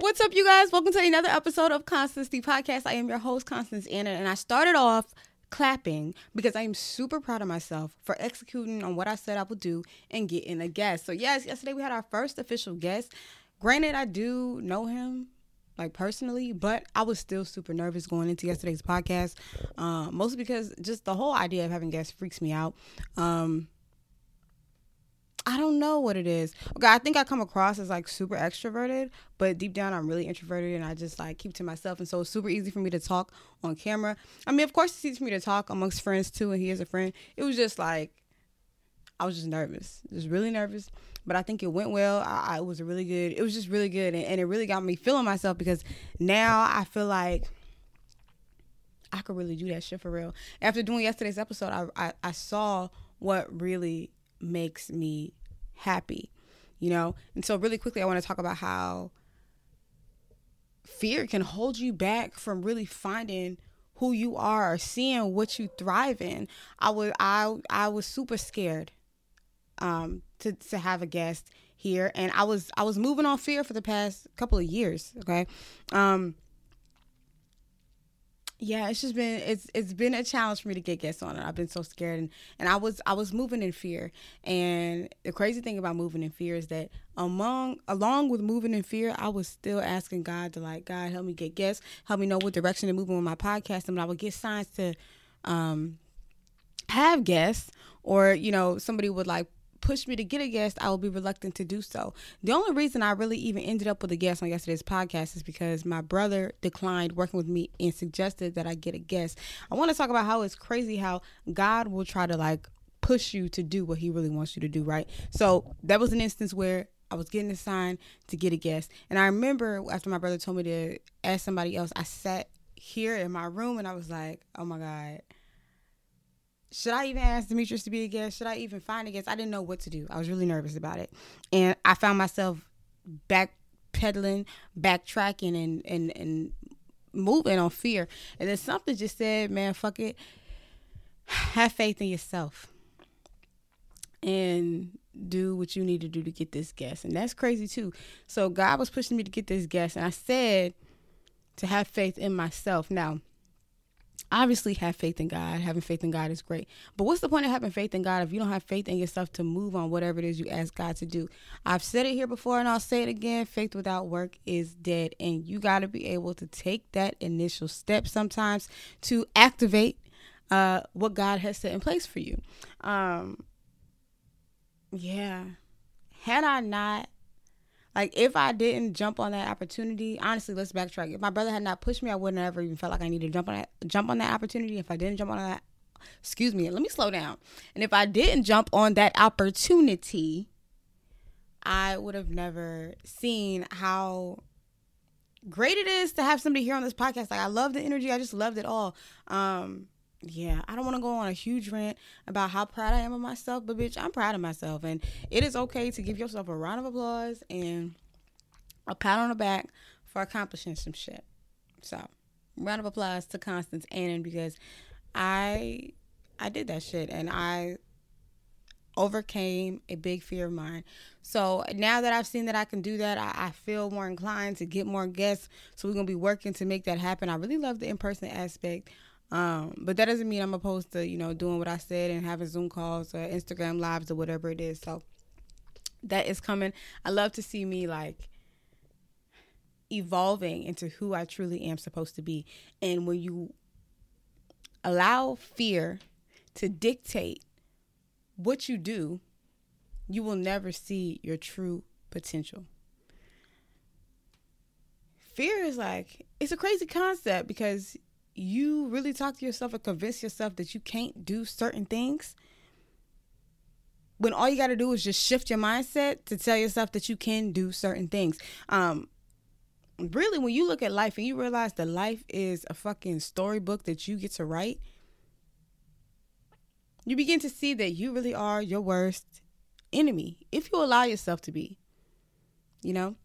What's up, you guys? Welcome to another episode of Constance the Podcast. I am your host, Constance Anna, and I started off clapping because I am super proud of myself for executing on what I said I would do and getting a guest. So, yes, yesterday we had our first official guest. Granted, I do know him like personally, but I was still super nervous going into yesterday's podcast, uh, mostly because just the whole idea of having guests freaks me out. Um, I don't know what it is. Okay, I think I come across as like super extroverted, but deep down I'm really introverted and I just like keep to myself. And so it's super easy for me to talk on camera. I mean, of course, it's easy for me to talk amongst friends too, and he is a friend. It was just like I was just nervous, just really nervous. But I think it went well. I, I was really good. It was just really good, and, and it really got me feeling myself because now I feel like. I could really do that shit for real. After doing yesterday's episode, I, I, I saw what really makes me happy, you know? And so, really quickly, I want to talk about how fear can hold you back from really finding who you are seeing what you thrive in. I was I I was super scared um to to have a guest here and I was I was moving on fear for the past couple of years, okay? Um yeah, it's just been it's it's been a challenge for me to get guests on it. I've been so scared and, and I was I was moving in fear. And the crazy thing about moving in fear is that among along with moving in fear, I was still asking God to like, God help me get guests, help me know what direction to move in with my podcast. And I would get signs to um have guests or, you know, somebody would like push me to get a guest, I will be reluctant to do so. The only reason I really even ended up with a guest on yesterday's podcast is because my brother declined working with me and suggested that I get a guest. I want to talk about how it's crazy how God will try to like push you to do what he really wants you to do, right? So that was an instance where I was getting assigned to get a guest. And I remember after my brother told me to ask somebody else, I sat here in my room and I was like, oh my God should I even ask Demetrius to be a guest? Should I even find a guest? I didn't know what to do. I was really nervous about it. And I found myself backpedaling, backtracking, and, and, and moving on fear. And then something just said, man, fuck it. Have faith in yourself and do what you need to do to get this guest. And that's crazy too. So God was pushing me to get this guest. And I said to have faith in myself. Now, obviously have faith in God. Having faith in God is great. But what's the point of having faith in God if you don't have faith in yourself to move on whatever it is you ask God to do? I've said it here before and I'll say it again. Faith without work is dead. And you got to be able to take that initial step sometimes to activate uh, what God has set in place for you. Um, yeah. Had I not like if I didn't jump on that opportunity, honestly, let's backtrack. If my brother had not pushed me, I wouldn't have ever even felt like I needed to jump on that jump on that opportunity. If I didn't jump on that, excuse me, let me slow down. And if I didn't jump on that opportunity, I would have never seen how great it is to have somebody here on this podcast. Like I love the energy. I just loved it all. Um, yeah, I don't want to go on a huge rant about how proud I am of myself, but bitch, I'm proud of myself. And it is okay to give yourself a round of applause and a pat on the back for accomplishing some shit. So, round of applause to Constance Annan because I I did that shit and I overcame a big fear of mine. So now that I've seen that I can do that, I, I, feel more inclined to get more guests. So we're gonna be working to make that happen. I really love the in person aspect. Um, but that doesn't mean I'm opposed to, you know, doing what I said and having Zoom calls or Instagram lives or whatever it is. So that is coming. I love to see me like evolving into who I truly am supposed to be. And when you allow fear to dictate what you do, you will never see your true potential. Fear is like, it's a crazy concept because you really talk to yourself and convince yourself that you can't do certain things, when all you got to do is just shift your mindset to tell yourself that you can do certain things. Um, really, when you look at life and you realize that life is a fucking storybook that you get to write, you begin to see that you really are your worst enemy if you allow yourself to be. You know?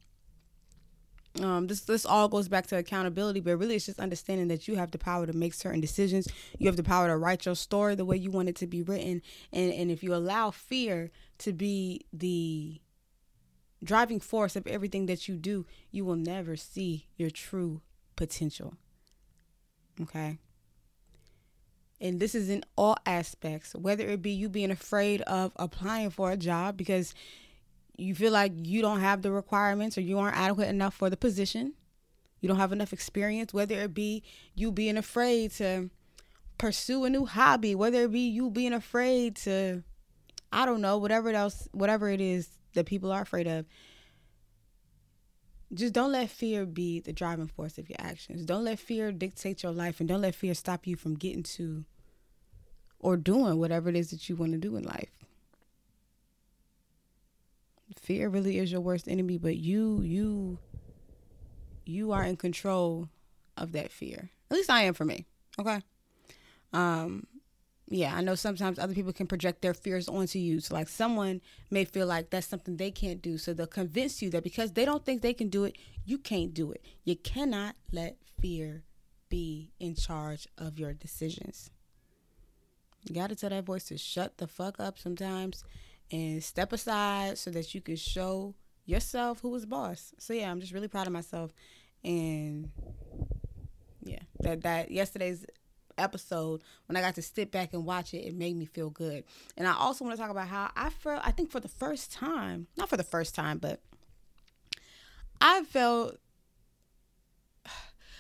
Um, this this all goes back to accountability, but really it's just understanding that you have the power to make certain decisions. You have the power to write your story the way you want it to be written, and and if you allow fear to be the driving force of everything that you do, you will never see your true potential. Okay? And this is in all aspects, whether it be you being afraid of applying for a job because you feel like you don't have the requirements or you aren't adequate enough for the position, you don't have enough experience, whether it be you being afraid to pursue a new hobby, whether it be you being afraid to, I don't know, whatever else, whatever it is that people are afraid of. Just don't let fear be the driving force of your actions. Don't let fear dictate your life and don't let fear stop you from getting to or doing whatever it is that you want to do in life. Fear really is your worst enemy, but you you you are in control of that fear. At least I am for me. Okay. Um yeah, I know sometimes other people can project their fears onto you. So, like, someone may feel like that's something they can't do. So, they'll convince you that because they don't think they can do it, you can't do it. You cannot let fear be in charge of your decisions. You got to tell that voice to shut the fuck up sometimes and step aside so that you can show yourself who was boss. So, yeah, I'm just really proud of myself. And yeah, that, that yesterday's episode when I got to sit back and watch it, it made me feel good. And I also want to talk about how I felt I think for the first time, not for the first time, but I felt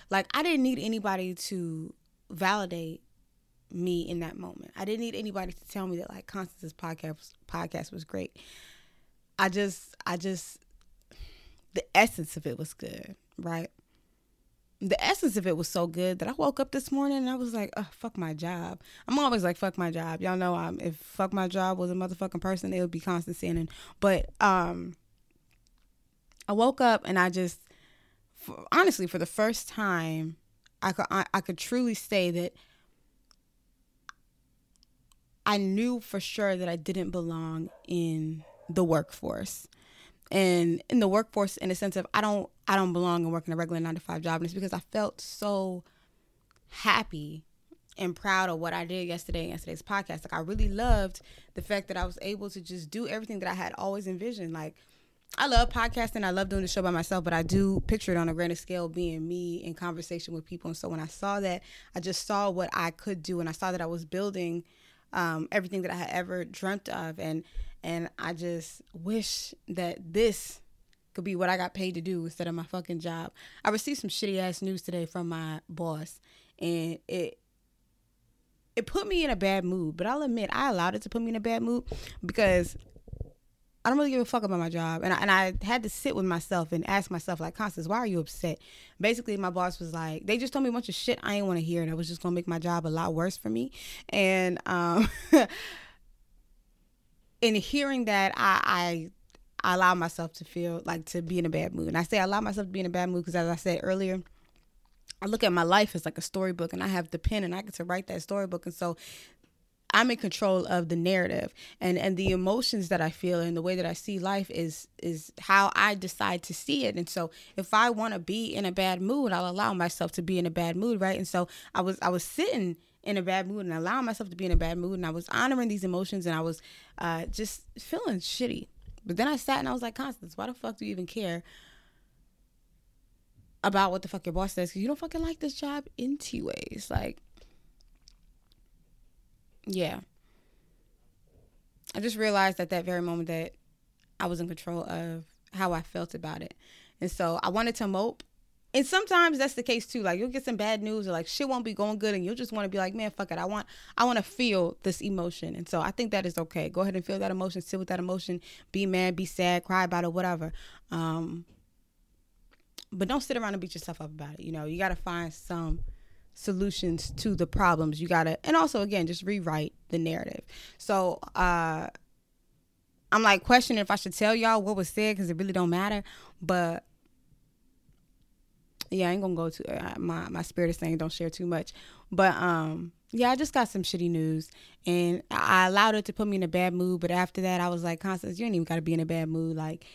like I didn't need anybody to validate me in that moment. I didn't need anybody to tell me that like Constance's podcast podcast was great. I just I just the essence of it was good, right? the essence of it was so good that I woke up this morning and I was like, oh, fuck my job. I'm always like, fuck my job. Y'all know I'm if fuck my job was a motherfucking person, it would be constant sinning. But um I woke up and I just for, honestly for the first time I could I, I could truly say that I knew for sure that I didn't belong in the workforce and in the workforce in the sense of I don't I don't belong and in a regular nine to five job. And it's because I felt so happy and proud of what I did yesterday in yesterday's podcast. Like I really loved the fact that I was able to just do everything that I had always envisioned. Like I love podcasting. I love doing the show by myself, but I do picture it on a grander scale being me in conversation with people. And so when I saw that, I just saw what I could do and I saw that I was building um, everything that I had ever dreamt of. And and I just wish that this could be what I got paid to do instead of my fucking job. I received some shitty ass news today from my boss, and it it put me in a bad mood. But I'll admit I allowed it to put me in a bad mood because I don't really give a fuck about my job. And I, and I had to sit with myself and ask myself, like, Constance, why are you upset? Basically, my boss was like, they just told me a bunch of shit I didn't want to hear, and it was just gonna make my job a lot worse for me. And um in hearing that, I, I I allow myself to feel like to be in a bad mood. And I say I allow myself to be in a bad mood because, as I said earlier, I look at my life as like a storybook, and I have the pen, and I get to write that storybook. And so, I'm in control of the narrative, and and the emotions that I feel and the way that I see life is is how I decide to see it. And so, if I want to be in a bad mood, I'll allow myself to be in a bad mood, right? And so, I was I was sitting in a bad mood and allowing myself to be in a bad mood and I was honoring these emotions and I was uh, just feeling shitty. But then I sat and I was like, Constance, why the fuck do you even care about what the fuck your boss says? Because you don't fucking like this job anyways. Like, yeah. I just realized at that very moment that I was in control of how I felt about it. And so I wanted to mope and sometimes that's the case too. Like you'll get some bad news or like shit won't be going good and you'll just want to be like, man, fuck it. I want I want to feel this emotion. And so I think that is okay. Go ahead and feel that emotion, sit with that emotion, be mad, be sad, cry about it, whatever. Um but don't sit around and beat yourself up about it. You know, you gotta find some solutions to the problems. You gotta and also again just rewrite the narrative. So uh I'm like questioning if I should tell y'all what was said because it really don't matter. But yeah, I ain't gonna go to uh, my my spirit is saying don't share too much, but um, yeah, I just got some shitty news, and I allowed it to put me in a bad mood. But after that, I was like, Constance, you ain't even gotta be in a bad mood. Like,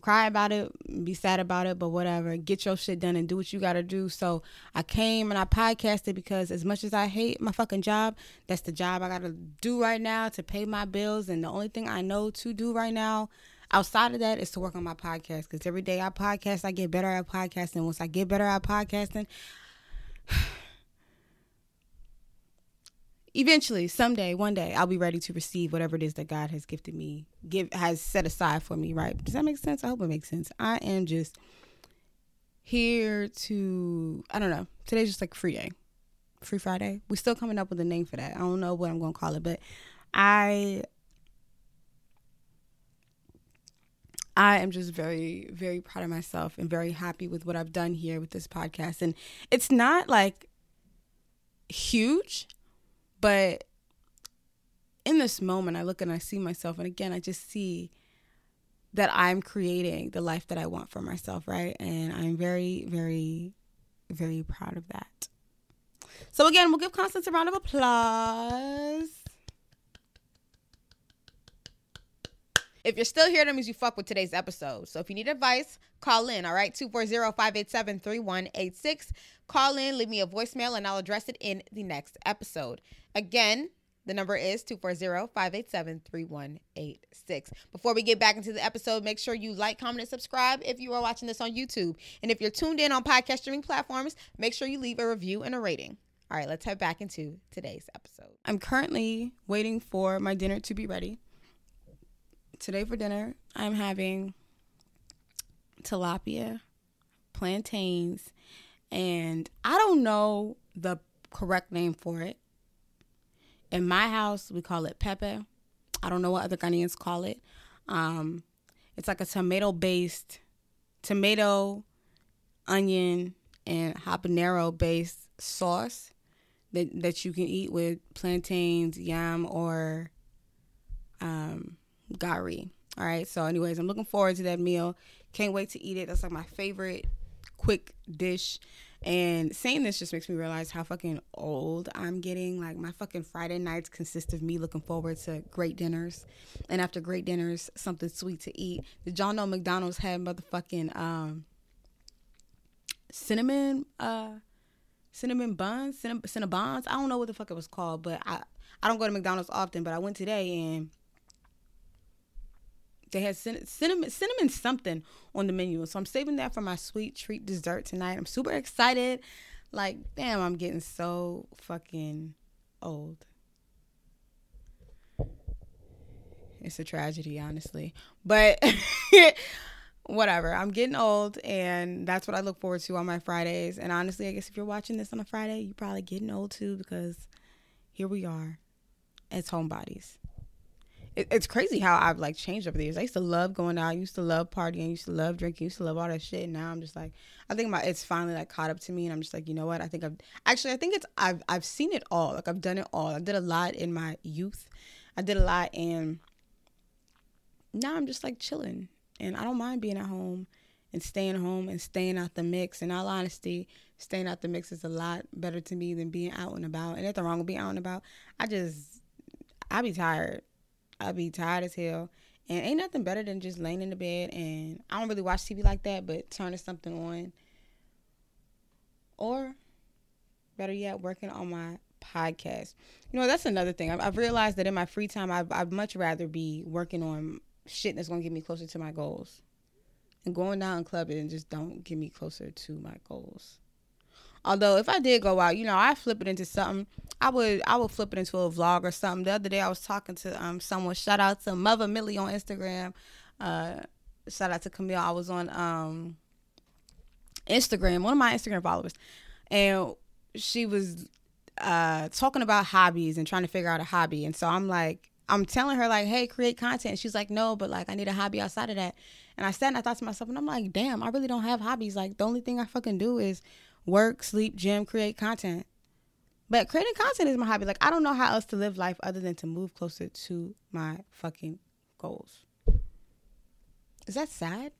cry about it, be sad about it, but whatever. Get your shit done and do what you gotta do. So I came and I podcasted because as much as I hate my fucking job, that's the job I gotta do right now to pay my bills, and the only thing I know to do right now outside of that is to work on my podcast because every day I podcast, I get better at podcasting. Once I get better at podcasting, eventually, someday, one day, I'll be ready to receive whatever it is that God has gifted me, give has set aside for me. Right? Does that make sense? I hope it makes sense. I am just here to I don't know. Today's just like free day, free Friday. We're still coming up with a name for that. I don't know what I'm gonna call it, but I I am just very, very proud of myself and very happy with what I've done here with this podcast. And it's not like huge, but in this moment, I look and I see myself. And again, I just see that I'm creating the life that I want for myself, right? And I'm very, very, very proud of that. So, again, we'll give Constance a round of applause. If you're still here, that means you fuck with today's episode. So if you need advice, call in, all right? 240-587-3186. Call in, leave me a voicemail, and I'll address it in the next episode. Again, the number is 240-587-3186. Before we get back into the episode, make sure you like, comment, and subscribe if you are watching this on YouTube. And if you're tuned in on podcast streaming platforms, make sure you leave a review and a rating. All right, let's head back into today's episode. I'm currently waiting for my dinner to be ready today for dinner, I'm having tilapia, plantains, and I don't know the correct name for it. In my house, we call it pepe. I don't know what other Ghanaians call it. Um, it's like a tomato based, tomato, onion, and habanero based sauce that, that you can eat with plantains, yam, or um, gari. All right. So, anyways, I'm looking forward to that meal. Can't wait to eat it. That's like my favorite quick dish. And saying this just makes me realize how fucking old I'm getting. Like my fucking Friday nights consist of me looking forward to great dinners, and after great dinners, something sweet to eat. Did y'all know McDonald's had motherfucking um, cinnamon uh, cinnamon buns, cinnamon, cinnabons? I don't know what the fuck it was called, but I I don't go to McDonald's often, but I went today and they had cinnamon, cinnamon something on the menu. So I'm saving that for my sweet treat dessert tonight. I'm super excited. Like, damn, I'm getting so fucking old. It's a tragedy, honestly. But whatever. I'm getting old, and that's what I look forward to on my Fridays. And honestly, I guess if you're watching this on a Friday, you're probably getting old too because here we are as homebodies it, it's crazy how I've like changed over the years. I used to love going out, I used to love partying, I used to love drinking, I used to love all that shit. And now I'm just like, I think my it's finally like caught up to me, and I'm just like, you know what? I think I've actually, I think it's I've I've seen it all. Like I've done it all. I did a lot in my youth. I did a lot, and now I'm just like chilling, and I don't mind being at home and staying home and staying out the mix. In all honesty, staying out the mix is a lot better to me than being out and about. And nothing wrong with being out and about. I just I be tired. I be tired as hell. And ain't nothing better than just laying in the bed and I don't really watch TV like that, but turning something on. Or better yet, working on my podcast. You know, that's another thing. I've, I've realized that in my free time, I'd, I'd much rather be working on shit that's going to get me closer to my goals. And going out and clubbing and just don't get me closer to my goals. Although if I did go out, you know, I flip it into something. I would I would flip it into a vlog or something. The other day I was talking to um someone. Shout out to Mother Millie on Instagram. Uh, shout out to Camille. I was on um Instagram, one of my Instagram followers, and she was uh talking about hobbies and trying to figure out a hobby. And so I'm like, I'm telling her like, hey, create content. She's like, no, but like I need a hobby outside of that. And I sat and I thought to myself, and I'm like, damn, I really don't have hobbies. Like the only thing I fucking do is work, sleep, gym, create content. But creating content is my hobby. Like I don't know how else to live life other than to move closer to my fucking goals. Is that sad?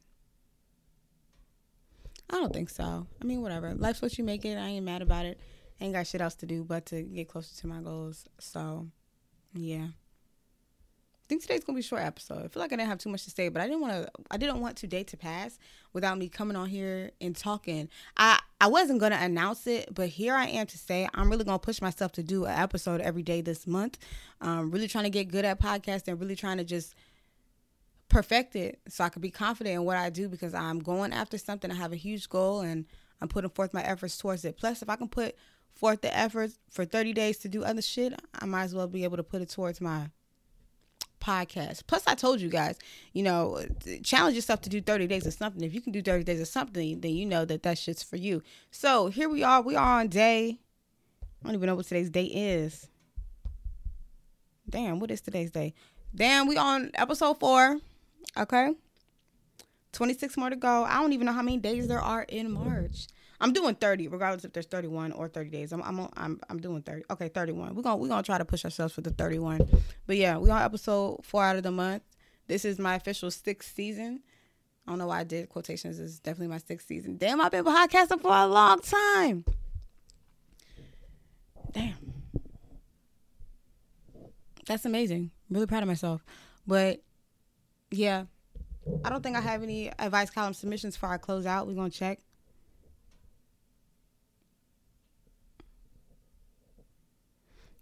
I don't think so. I mean, whatever. Life's what you make it. I ain't mad about it. ain't got shit else to do but to get closer to my goals. So, yeah I think today's gonna be a short episode. I feel like I didn't have too much to say, but I didn't want to. I didn't want today to pass without me coming on here and talking. I I wasn't gonna announce it, but here I am to say I'm really gonna push myself to do an episode every day this month. Um, really trying to get good at podcasting. Really trying to just perfect it so I can be confident in what I do because I'm going after something. I have a huge goal and I'm putting forth my efforts towards it. Plus, if I can put forth the efforts for 30 days to do other shit, I might as well be able to put it towards my podcast. Plus, I told you guys, you know, challenge yourself to do 30 days of something. If you can do 30 days of something, then you know that that shit's for you. So here we are. We are on day, I don't even know what today's date is. Damn, what is today's day? Damn, we on episode four. Okay. 26 more to go. I don't even know how many days there are in March. I'm doing 30, regardless if there's 31 or 30 days. I'm I'm I'm, I'm doing 30. Okay, 31. We're gonna we're gonna try to push ourselves for the 31. But yeah, we on episode four out of the month. This is my official sixth season. I don't know why I did quotations. This is definitely my sixth season. Damn, I've been podcasting for a long time. Damn. That's amazing. Really proud of myself. But yeah, I don't think I have any advice column submissions for our close out. We're gonna check.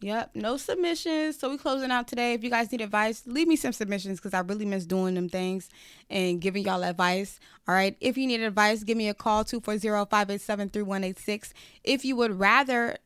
Yep, no submissions. So we closing out today. If you guys need advice, leave me some submissions because I really miss doing them things and giving y'all advice. All right. If you need advice, give me a call 240-587-3186. If you would rather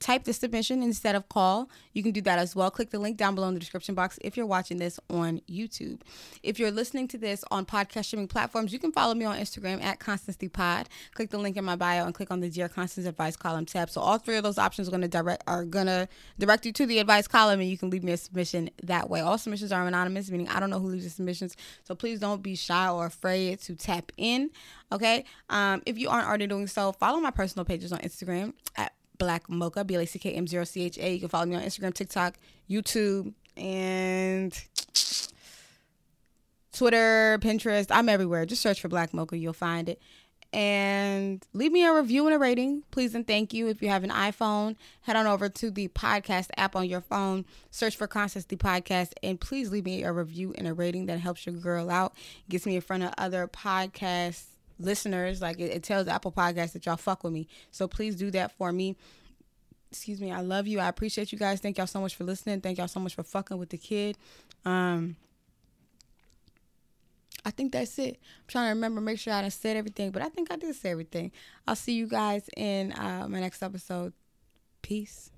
type the submission instead of call, you can do that as well. Click the link down below in the description box if you're watching this on YouTube. If you're listening to this on podcast streaming platforms, you can follow me on Instagram at ConstancePod. Click the link in my bio and click on the Dear Constance Advice column tab. So all three of those options are gonna direct are gonna direct you to the advice column and you can leave me a submission that way. All submissions are anonymous, meaning I don't know who leaves the submissions. So please don't be shy or afraid to tap in. Okay. Um, if you aren't already doing so, follow my personal pages on Instagram at Black Mocha, B L A C K M 0 C H A. You can follow me on Instagram, TikTok, YouTube, and Twitter, Pinterest. I'm everywhere. Just search for Black Mocha, you'll find it. And leave me a review and a rating, please and thank you. If you have an iPhone, head on over to the podcast app on your phone, search for Constance the Podcast, and please leave me a review and a rating that helps your girl out, gets me in front of other podcasts listeners. Like it, it tells Apple Podcasts that y'all fuck with me. So please do that for me. Excuse me. I love you. I appreciate you guys. Thank y'all so much for listening. Thank y'all so much for fucking with the kid. Um, I think that's it. I'm trying to remember, make sure I done said everything, but I think I did say everything. I'll see you guys in uh, my next episode. Peace.